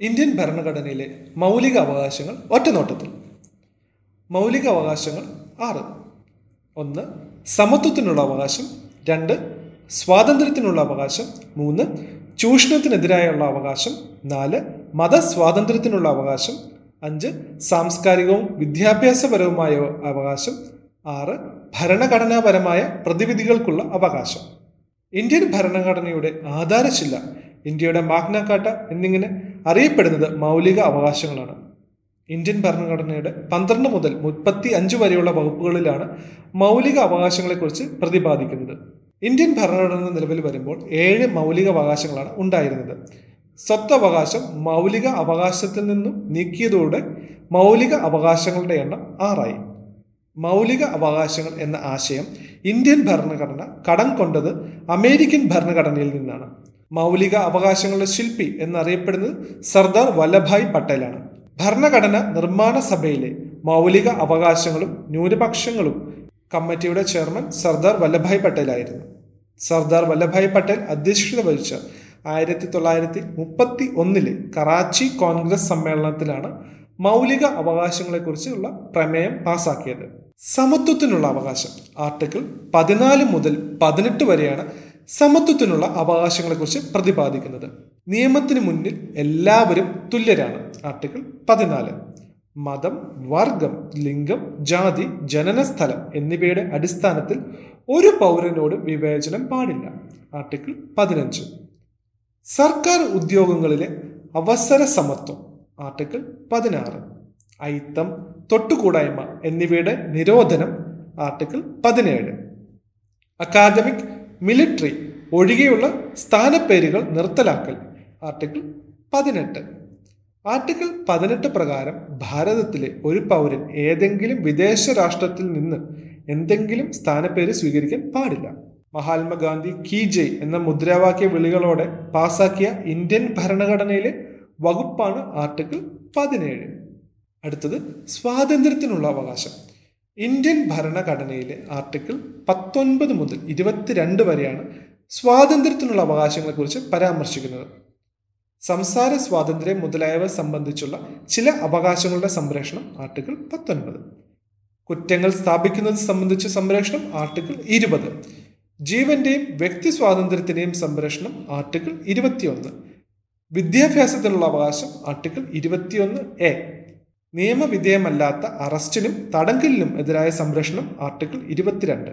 Indian ഭരണഘടനയിലെ മൗലിക അവകാശങ്ങൾ ഒറ്റനോട്ടത്തിൽ. മൗലിക അവകാശങ്ങൾ ആറ്. ഒന്ന് സമത്വത്തിനുള്ള അവകാശം. രണ്ട് സ്വാതന്ത്ര്യത്തിനുള്ള അവകാശം. മൂന്ന് ചൂഷണത്തിനെതിരായുള്ള അവകാശം. നാല് മതസ്വാതന്ത്ര്യത്തിനുള്ള അവകാശം. അഞ്ച് സാംസ്കാരികവും വിദ്യാഭ്യാസപരവുമായ അവകാശം. ആറ് ഭരണഘടനാപരമായ പ്രതിവിധികൾക്കുള്ള അവകാശം. ഇന്ത്യൻ ഭരണഘടനയുടെ ആധാരശില ഇന്ത്യയുടെ മാഗ്നാകാട്ട എന്നിങ്ങനെ അറിയപ്പെടുന്നത് മൗലിക അവകാശങ്ങളാണ്. ഇന്ത്യൻ ഭരണഘടനയുടെ പന്ത്രണ്ട് മുതൽ മുപ്പത്തി അഞ്ച് വരെയുള്ള വകുപ്പുകളിലാണ് മൗലിക അവകാശങ്ങളെക്കുറിച്ച് പ്രതിപാദിക്കുന്നത്. ഇന്ത്യൻ ഭരണഘടന നിലവിൽ വരുമ്പോൾ ഏഴ് മൗലിക അവകാശങ്ങളാണ് ഉണ്ടായിരുന്നത്. സ്വത്തവകാശം മൗലിക അവകാശത്തിൽ നിന്നും നീക്കിയതോടെ മൗലിക അവകാശങ്ങളുടെ എണ്ണം ആറായി. മൗലിക അവകാശങ്ങൾ എന്ന ആശയം ഇന്ത്യൻ ഭരണഘടന കടം കൊണ്ടത് അമേരിക്കൻ ഭരണഘടനയിൽ നിന്നാണ്. മൗലിക അവകാശങ്ങളുടെ ശില്പി എന്നറിയപ്പെടുന്നത് സർദാർ വല്ലഭായ് പട്ടേലാണ്. ഭരണഘടന നിർമ്മാണ സഭയിലെ മൗലിക അവകാശങ്ങളും ന്യൂനപക്ഷങ്ങളും കമ്മിറ്റിയുടെ ചെയർമാൻ സർദാർ വല്ലഭായ് പട്ടേലായിരുന്നു. സർദാർ വല്ലഭായ് പട്ടേൽ അധ്യക്ഷത വഹിച്ച ആയിരത്തി തൊള്ളായിരത്തി മുപ്പത്തി ഒന്നിലെ കറാച്ചി കോൺഗ്രസ് സമ്മേളനത്തിലാണ് മൗലിക അവകാശങ്ങളെക്കുറിച്ചുള്ള പ്രമേയം പാസാക്കിയത്. സമത്വത്തിനുള്ള അവകാശം ആർട്ടിക്കിൾ പതിനാല് മുതൽ പതിനെട്ട് വരെയാണ് സമത്വത്തിനുള്ള അവകാശങ്ങളെക്കുറിച്ച് പ്രതിപാദിക്കുന്നത്. നിയമത്തിന് മുന്നിൽ എല്ലാവരും തുല്യരാണ്. ആർട്ടിക്കിൾ പതിനാല്. മതം വർഗം ലിംഗം ജാതി ജനനസ്ഥലം എന്നിവയുടെ അടിസ്ഥാനത്തിൽ ഒരു പൗരനോട് വിവേചനം പാടില്ല. ആർട്ടിക്കിൾ പതിനഞ്ച്. സർക്കാർ ഉദ്യോഗങ്ങളിലെ അവസര സമത്വം. ആർട്ടിക്കിൾ പതിനാറ്. ഐത്തം തൊട്ടുകൂടായ്മ എന്നിവയുടെ നിരോധനം ആർട്ടിക്കിൾ പതിനേഴ്. അക്കാദമിക് മിലിറ്ററി ഒഴികെയുള്ള സ്ഥാനപ്പേരുകൾ നിർത്തലാക്കൽ ആർട്ടിക്കിൾ പതിനെട്ട്. ആർട്ടിക്കിൾ പതിനെട്ട് പ്രകാരം ഭാരതത്തിലെ ഒരു പൗരൻ ഏതെങ്കിലും വിദേശ രാഷ്ട്രത്തിൽ നിന്ന് എന്തെങ്കിലും സ്ഥാനപ്പേര് സ്വീകരിക്കാൻ പാടില്ല. മഹാത്മാഗാന്ധി കി എന്ന മുദ്രാവാക്യ വിളികളോടെ പാസാക്കിയ ഇന്ത്യൻ ഭരണഘടനയിലെ വകുപ്പാണ് ആർട്ടിക്കിൾ പതിനേഴ്. അടുത്തത് സ്വാതന്ത്ര്യത്തിനുള്ള അവകാശം. ഇന്ത്യൻ ഭരണഘടനയിലെ ആർട്ടിക്കിൾ പത്തൊൻപത് മുതൽ ഇരുപത്തിരണ്ട് വരെയാണ് സ്വാതന്ത്ര്യത്തിനുള്ള അവകാശങ്ങളെക്കുറിച്ച് പരാമർശിക്കുന്നത്. സംസാര സ്വാതന്ത്ര്യം മുതലായവ സംബന്ധിച്ചുള്ള ചില അവകാശങ്ങളുടെ സംരക്ഷണം ആർട്ടിക്കിൾ പത്തൊൻപത്. കുറ്റങ്ങൾ സ്ഥാപിക്കുന്നത് സംബന്ധിച്ച സംരക്ഷണം ആർട്ടിക്കിൾ ഇരുപത്. ജീവന്റെയും വ്യക്തി സ്വാതന്ത്ര്യത്തിന്റെയും സംരക്ഷണം ആർട്ടിക്കിൾ ഇരുപത്തിയൊന്ന്. വിദ്യാഭ്യാസത്തിനുള്ള അവകാശം ആർട്ടിക്കിൾ ഇരുപത്തിയൊന്ന് എ. നിയമവിധേയമല്ലാത്ത അറസ്റ്റിനും തടങ്കലിനും എതിരായ സംരക്ഷണം ആർട്ടിക്കിൾ ഇരുപത്തിരണ്ട്.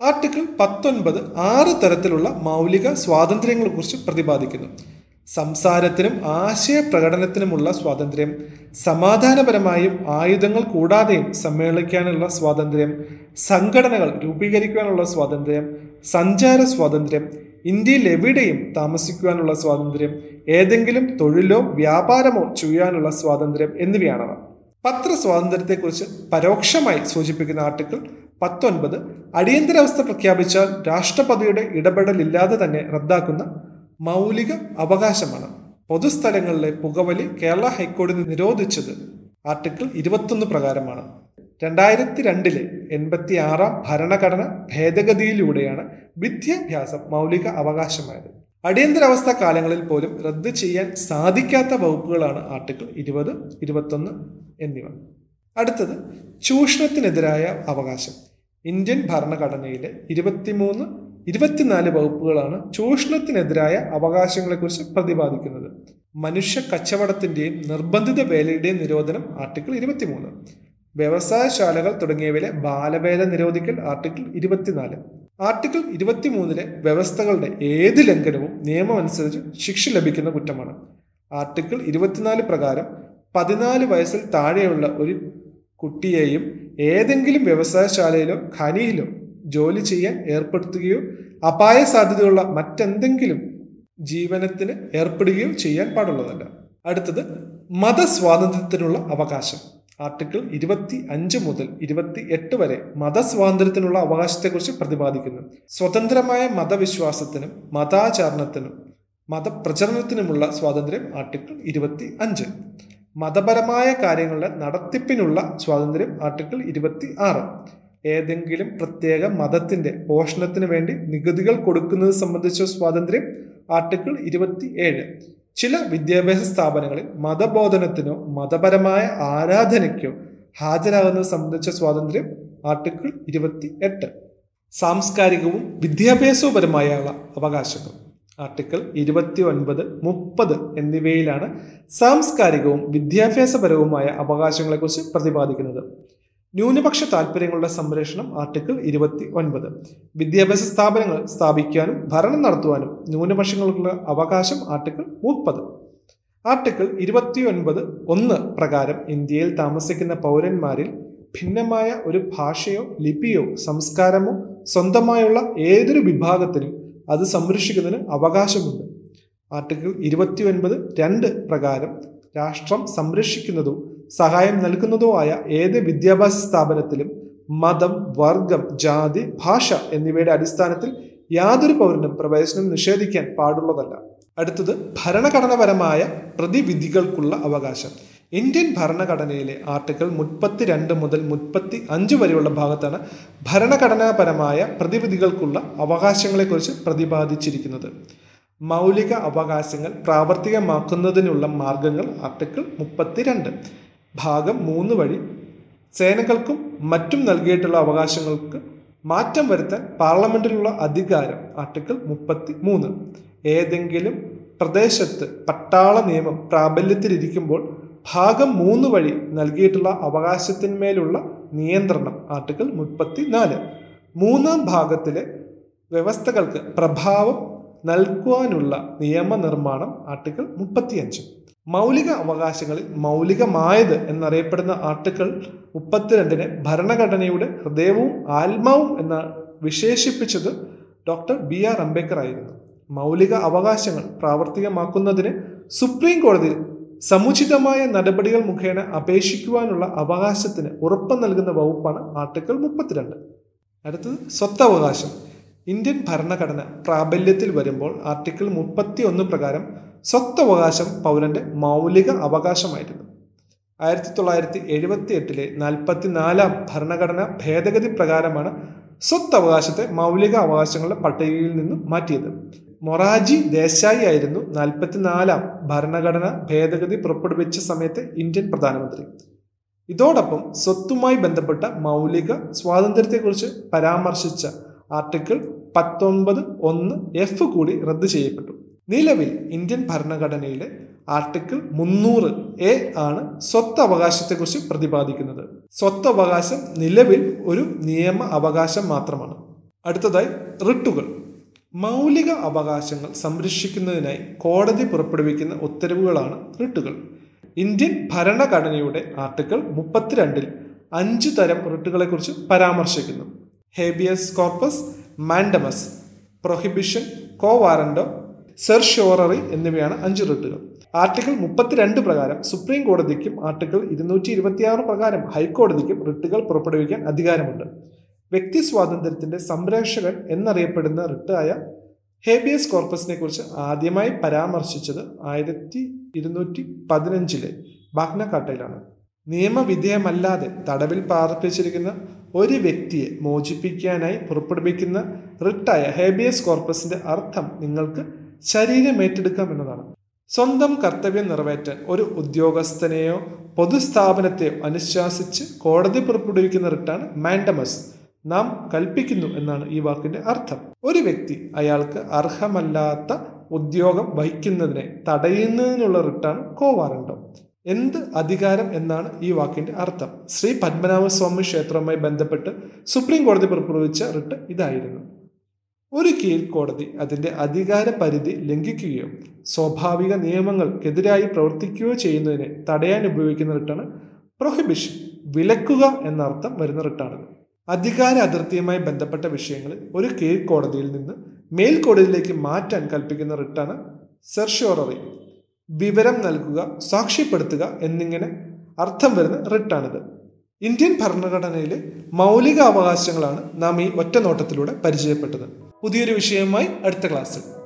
ആർട്ടിക്കിൾ പത്തൊൻപത് ആറ് തരത്തിലുള്ള മൗലിക സ്വാതന്ത്ര്യങ്ങളെക്കുറിച്ച് പ്രതിപാദിക്കുന്നു. സംസാരത്തിനും ആശയപ്രകടനത്തിനുമുള്ള സ്വാതന്ത്ര്യം സമാധാനപരമായും ആയുധങ്ങൾ കൂടാതെയും സമ്മേളിക്കാനുള്ള സ്വാതന്ത്ര്യം സംഘടനകൾ രൂപീകരിക്കാനുള്ള സ്വാതന്ത്ര്യം സഞ്ചാര സ്വാതന്ത്ര്യം ഇന്ത്യയിൽ എവിടെയും താമസിക്കുവാനുള്ള സ്വാതന്ത്ര്യം ഏതെങ്കിലും തൊഴിലോ വ്യാപാരമോ ചെയ്യാനുള്ള സ്വാതന്ത്ര്യം എന്നിവയാണവ. പത്ര സ്വാതന്ത്ര്യത്തെക്കുറിച്ച് പരോക്ഷമായി സൂചിപ്പിക്കുന്ന ആർട്ടിക്കിൾ പത്തൊൻപത് അടിയന്തരാവസ്ഥ പ്രഖ്യാപിച്ചാൽ രാഷ്ട്രപതിയുടെ ഇടപെടലില്ലാതെ തന്നെ റദ്ദാക്കുന്ന മൗലിക അവകാശമാണ്. പൊതുസ്ഥലങ്ങളിലെ പുകവലി കേരള ഹൈക്കോടതി നിരോധിച്ചത് ആർട്ടിക്കിൾ ഇരുപത്തൊന്ന് പ്രകാരമാണ്. രണ്ടായിരത്തി രണ്ടിലെ എൺപത്തി ആറാം ഭരണഘടന ഭേദഗതിയിലൂടെയാണ് വിദ്യാഭ്യാസം മൗലിക അവകാശമായത്. അടിയന്തരാവസ്ഥ കാലങ്ങളിൽ പോലും റദ്ദ് ചെയ്യാൻ സാധിക്കാത്ത വകുപ്പുകളാണ് ആർട്ടിക്കിൾ ഇരുപത് ഇരുപത്തൊന്ന് എന്നിവ. അടുത്തത് ചൂഷണത്തിനെതിരായ അവകാശം. ഇന്ത്യൻ ഭരണഘടനയിലെ ഇരുപത്തിമൂന്ന് ഇരുപത്തിനാല് വകുപ്പുകളാണ് ചൂഷണത്തിനെതിരായ അവകാശങ്ങളെക്കുറിച്ച് പ്രതിപാദിക്കുന്നത്. മനുഷ്യ കച്ചവടത്തിന്റെയും നിർബന്ധിത വേലയുടെയും നിരോധനം ആർട്ടിക്കിൾ ഇരുപത്തിമൂന്ന്. വ്യവസായശാലകൾ തുടങ്ങിയവയിലെ ബാലവേല നിരോധിക്കൽ ആർട്ടിക്കിൾ ഇരുപത്തിനാല്. ആർട്ടിക്കിൾ ഇരുപത്തിമൂന്നിലെ വ്യവസ്ഥകളുടെ ഏത് ലംഘനവും നിയമമനുസരിച്ച് ശിക്ഷ ലഭിക്കുന്ന കുറ്റമാണ്. ആർട്ടിക്കിൾ ഇരുപത്തിനാല് പ്രകാരം പതിനാല് വയസ്സിൽ താഴെയുള്ള ഒരു കുട്ടിയെയും ഏതെങ്കിലും വ്യവസായശാലയിലോ ഖനിയിലോ ജോലി ചെയ്യാൻ ഏർപ്പെടുത്തുകയോ അപായ സാധ്യതയുള്ള മറ്റെന്തെങ്കിലും ജീവനത്തിന് ഏർപ്പെടുകയോ ചെയ്യാൻ പാടുള്ളതല്ല. അടുത്തത് മതസ്വാതന്ത്ര്യത്തിനുള്ള അവകാശം. ആർട്ടിക്കിൾ ഇരുപത്തി അഞ്ച് മുതൽ ഇരുപത്തി എട്ട് വരെ മതസ്വാതന്ത്ര്യത്തിനുള്ള അവകാശത്തെക്കുറിച്ച് പ്രതിപാദിക്കുന്നു. സ്വതന്ത്രമായ മതവിശ്വാസത്തിനും മതാചരണത്തിനും മതപ്രചരണത്തിനുമുള്ള സ്വാതന്ത്ര്യം ആർട്ടിക്കിൾ ഇരുപത്തി അഞ്ച് മതപരമായ കാര്യങ്ങളുടെ നടത്തിപ്പിനുള്ള സ്വാതന്ത്ര്യം ആർട്ടിക്കിൾ ഇരുപത്തി ആറ് ഏതെങ്കിലും പ്രത്യേക മതത്തിന്റെ പോഷണത്തിന് വേണ്ടി നികുതികൾ കൊടുക്കുന്നത് സംബന്ധിച്ച സ്വാതന്ത്ര്യം ആർട്ടിക്കിൾ ഇരുപത്തി ഏഴ് ചില വിദ്യാഭ്യാസ സ്ഥാപനങ്ങളിൽ മതബോധനത്തിനോ മതപരമായ ആരാധനയ്ക്കോ ഹാജരാകുന്നത് സംബന്ധിച്ച സ്വാതന്ത്ര്യം ആർട്ടിക്കിൾ ഇരുപത്തി എട്ട് സാംസ്കാരികവും വിദ്യാഭ്യാസവുപരമായുള്ള അവകാശങ്ങൾ. ആർട്ടിക്കിൾ ഇരുപത്തി ഒൻപത് മുപ്പത് എന്നിവയിലാണ് സാംസ്കാരികവും വിദ്യാഭ്യാസപരവുമായ അവകാശങ്ങളെക്കുറിച്ച് പ്രതിപാദിക്കുന്നത്. ന്യൂനപക്ഷ താൽപ്പര്യങ്ങളുടെ സംരക്ഷണം ആർട്ടിക്കിൾ ഇരുപത്തി ഒൻപത് വിദ്യാഭ്യാസ സ്ഥാപനങ്ങൾ സ്ഥാപിക്കാനും ഭരണം നടത്തുവാനും ന്യൂനപക്ഷങ്ങൾക്കുള്ള അവകാശം ആർട്ടിക്കിൾ മുപ്പത്. ആർട്ടിക്കിൾ ഇരുപത്തി ഒൻപത് ഒന്ന് പ്രകാരം ഇന്ത്യയിൽ താമസിക്കുന്ന പൗരന്മാരിൽ ഭിന്നമായ ഒരു ഭാഷയോ ലിപിയോ സംസ്കാരമോ സ്വന്തമായുള്ള ഏതൊരു വിഭാഗത്തിനും അത് സംരക്ഷിക്കുന്നതിന് അവകാശമുണ്ട്. ആർട്ടിക്കിൾ ഇരുപത്തി ഒൻപത് രണ്ട് പ്രകാരം രാഷ്ട്രം സംരക്ഷിക്കുന്നതോ സഹായം നൽകുന്നതോ ആയ ഏത് വിദ്യാഭ്യാസ സ്ഥാപനത്തിലും മതം വർഗം ജാതി ഭാഷ എന്നിവയുടെ അടിസ്ഥാനത്തിൽ യാതൊരു പൗരനും പ്രവേശനം നിഷേധിക്കാൻ പാടുള്ളതല്ല. അടുത്തത് ഭരണഘടനാപരമായ പ്രതിവിധികൾക്കുള്ള അവകാശം. ഇന്ത്യൻ ഭരണഘടനയിലെ ആർട്ടിക്കിൾ മുപ്പത്തിരണ്ട് മുതൽ മുപ്പത്തി അഞ്ച് വരെയുള്ള ഭാഗത്താണ് ഭരണഘടനാപരമായ പ്രതിവിധികൾക്കുള്ള അവകാശങ്ങളെക്കുറിച്ച് പ്രതിപാദിച്ചിരിക്കുന്നത്. മൗലിക അവകാശങ്ങൾ പ്രാവർത്തികമാക്കുന്നതിനുള്ള മാർഗങ്ങൾ ആർട്ടിക്കിൾ മുപ്പത്തിരണ്ട്. ഭാഗം മൂന്ന് വഴി സേനകൾക്കും മറ്റും നൽകിയിട്ടുള്ള അവകാശങ്ങൾക്ക് മാറ്റം വരുത്താൻ പാർലമെന്റിലുള്ള അധികാരം ആർട്ടിക്കിൾ മുപ്പത്തി മൂന്ന് ഏതെങ്കിലും പ്രദേശത്ത് പട്ടാള നിയമം പ്രാബല്യത്തിലിരിക്കുമ്പോൾ ഭാഗം മൂന്ന് വഴി നൽകിയിട്ടുള്ള അവകാശത്തിന്മേലുള്ള നിയന്ത്രണം ആർട്ടിക്കിൾ മുപ്പത്തി നാല് മൂന്നാം ഭാഗത്തിലെ വ്യവസ്ഥകൾക്ക് പ്രഭാവം നൽകുവാനുള്ള നിയമനിർമ്മാണം ആർട്ടിക്കിൾ മുപ്പത്തിയഞ്ച്. മൗലിക അവകാശങ്ങളിൽ മൗലികമായത് എന്നറിയപ്പെടുന്ന ആർട്ടിക്കിൾ മുപ്പത്തിരണ്ടിനെ ഭരണഘടനയുടെ ഹൃദയവും ആത്മാവും എന്ന് വിശേഷിപ്പിച്ചത് ഡോക്ടർ ബി ആർ അംബേദ്കർ ആയിരുന്നു. മൗലിക അവകാശങ്ങൾ പ്രാവർത്തികമാക്കുന്നതിന് സുപ്രീം കോടതിയിൽ സമുചിതമായ നടപടികൾ മുഖേന അപേക്ഷിക്കുവാനുള്ള അവകാശത്തിന് ഉറപ്പ് നൽകുന്ന വകുപ്പാണ് ആർട്ടിക്കിൾ മുപ്പത്തിരണ്ട്. അടുത്തത് സ്വത്തവകാശം. ഇന്ത്യൻ ഭരണഘടന പ്രാബല്യത്തിൽ വരുമ്പോൾ ആർട്ടിക്കിൾ മുപ്പത്തി ഒന്ന് പ്രകാരം സ്വത്തവകാശം പൗരന്റെ മൗലിക അവകാശമായിരുന്നു. ആയിരത്തി തൊള്ളായിരത്തി എഴുപത്തി എട്ടിലെ നാൽപ്പത്തിനാലാം ഭരണഘടന ഭേദഗതി പ്രകാരമാണ് സ്വത്തവകാശത്തെ മൗലിക അവകാശങ്ങളുടെ പട്ടികയിൽ നിന്നും മാറ്റിയത്. മൊറാജി ദേശായി ആയിരുന്നു നാൽപ്പത്തിനാലാം ഭരണഘടന ഭേദഗതി പുറപ്പെടുവിച്ച സമയത്തെ ഇന്ത്യൻ പ്രധാനമന്ത്രി. ഇതോടൊപ്പം സ്വത്തുമായി ബന്ധപ്പെട്ട മൗലിക സ്വാതന്ത്ര്യത്തെക്കുറിച്ച് പരാമർശിച്ച ആർട്ടിക്കിൾ പത്തൊൻപത് ഒന്ന് എഫ് കൂടി റദ്ദ് ചെയ്യപ്പെട്ടു. നിലവിൽ ഇന്ത്യൻ ഭരണഘടനയിലെ ആർട്ടിക്കിൾ മുന്നൂറ് എ ആണ് സ്വത്ത് സ്വത്തവകാശത്തെക്കുറിച്ച് പ്രതിപാദിക്കുന്നത്. സ്വത്ത് അവകാശം നിലവിൽ ഒരു നിയമ അവകാശം മാത്രമാണ്. അടുത്തതായി റിട്ടുകൾ. മൗലിക അവകാശങ്ങൾ സംരക്ഷിക്കുന്നതിനായി കോടതി പുറപ്പെടുവിക്കുന്ന ഉത്തരവുകളാണ് റിട്ടുകൾ. ഇന്ത്യൻ ഭരണഘടനയുടെ ആർട്ടിക്കിൾ മുപ്പത്തിരണ്ടിൽ അഞ്ച് തരം റിട്ടുകളെക്കുറിച്ച് പരാമർശിക്കുന്നു. Habeas corpus mandamus prohibition quo warranto certiorari എന്നിവയാണ് അഞ്ച് റിട്ടുകൾ ആർട്ടിക്കിൾ മുപ്പത്തിരണ്ട് പ്രകാരം സുപ്രീം കോടതിക്കും ആർട്ടിക്കിൾ ഇരുന്നൂറ്റി ഇരുപത്തിയാറ് പ്രകാരം ഹൈക്കോടതിക്കും റിട്ടുകൾ പുറപ്പെടുവിക്കാൻ അധികാരമുണ്ട്. വ്യക്തി സ്വാതന്ത്ര്യത്തിന്റെ സംരക്ഷകൻ എന്നറിയപ്പെടുന്ന റിട്ടായ ഹേബിയസ് കോർപ്പസിനെ കുറിച്ച് ആദ്യമായി പരാമർശിച്ചത് ആയിരത്തി ഇരുന്നൂറ്റി പതിനഞ്ചിലെ ബാഗ്ന നിയമവിധേയമല്ലാതെ തടവിൽ പാർപ്പിച്ചിരിക്കുന്ന ഒരു വ്യക്തിയെ മോചിപ്പിക്കാനായി പുറപ്പെടുവിക്കുന്ന റിട്ടായ ഹേബിയസ് കോർപ്പസിന്റെ അർത്ഥം നിങ്ങൾക്ക് ശരീരം ഏറ്റെടുക്കാം എന്നതാണ്. സ്വന്തം കർത്തവ്യം നിറവേറ്റാൻ ഒരു ഉദ്യോഗസ്ഥനെയോ പൊതുസ്ഥാപനത്തെയോ അനുശാസിച്ച് കോടതി പുറപ്പെടുവിക്കുന്ന റിട്ടാണ് മാൻഡമസ്. നാം കൽപ്പിക്കുന്നു എന്നാണ് ഈ വാക്കിന്റെ അർത്ഥം. ഒരു വ്യക്തി അയാൾക്ക് അർഹമല്ലാത്ത ഉദ്യോഗം വഹിക്കുന്നതിനെ തടയുന്നതിനുള്ള റിട്ടാണ് കോവാറണ്ടോ എന്ത് അധികാരം എന്നാണ് ഈ വാക്കിന്റെ അർത്ഥം. ശ്രീ പത്മനാഭസ്വാമി ക്ഷേത്രവുമായി ബന്ധപ്പെട്ട് സുപ്രീം കോടതി പുറപ്പെടുവിച്ച റിട്ട് ഇതായിരുന്നു. ഒരു കീഴ്ക്കോടതി അതിന്റെ അധികാര പരിധി ലംഘിക്കുകയോ സ്വാഭാവിക നിയമങ്ങൾക്കെതിരായി പ്രവർത്തിക്കുകയോ ചെയ്യുന്നതിനെ തടയാൻ ഉപയോഗിക്കുന്ന റിട്ടാണ് പ്രൊഹിബിഷൻ വിലക്കുക എന്നർത്ഥം വരുന്ന റിട്ടാണിത് അധികാര അതിർത്തിയുമായി ബന്ധപ്പെട്ട വിഷയങ്ങളിൽ ഒരു കീഴ്ക്കോടതിയിൽ നിന്ന് മേൽക്കോടതിയിലേക്ക് മാറ്റാൻ കൽപ്പിക്കുന്ന റിട്ടാണ് സെർഷോററി വിവരം നൽകുക സാക്ഷ്യപ്പെടുത്തുക എന്നിങ്ങനെ അർത്ഥം വരുന്ന റിട്ടാണിത്. ഇന്ത്യൻ ഭരണഘടനയിലെ മൗലിക അവകാശങ്ങളാണ് നാം ഈ ഒറ്റ നോട്ടത്തിലൂടെ പരിചയപ്പെട്ടത്. പുതിയൊരു വിഷയവുമായി അടുത്ത ക്ലാസ്സിൽ.